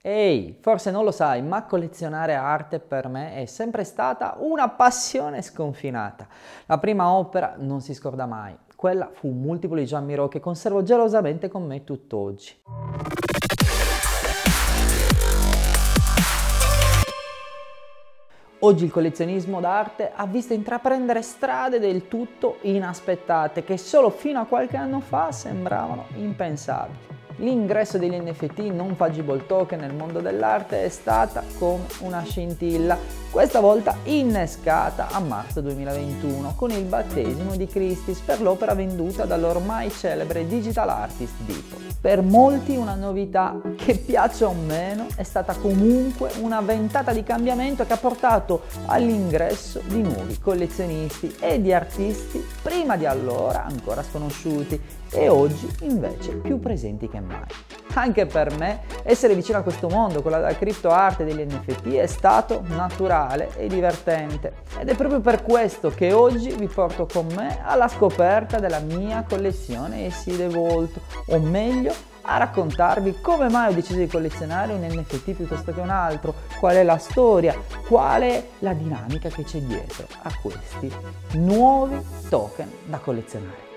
Ehi, forse non lo sai, ma collezionare arte per me è sempre stata una passione sconfinata. La prima opera non si scorda mai. Quella fu Multiplo di Gian Miro che conservo gelosamente con me tutt'oggi. Oggi il collezionismo d'arte ha visto intraprendere strade del tutto inaspettate che solo fino a qualche anno fa sembravano impensabili. L'ingresso degli NFT non fungible token nel mondo dell'arte è stata come una scintilla, questa volta innescata a marzo 2021 con il battesimo di Christie's per l'opera venduta dall'ormai celebre digital artist Dipo. Per molti una novità che piaccia o meno è stata comunque una ventata di cambiamento che ha portato all'ingresso di nuovi collezionisti e di artisti prima di allora ancora sconosciuti e oggi invece più presenti che mai. Anche per me essere vicino a questo mondo, quello della criptoarte degli NFT, è stato naturale e divertente. Ed è proprio per questo che oggi vi porto con me alla scoperta della mia collezione Esside Vault, o meglio a raccontarvi come mai ho deciso di collezionare un NFT piuttosto che un altro, qual è la storia, qual è la dinamica che c'è dietro a questi nuovi token da collezionare.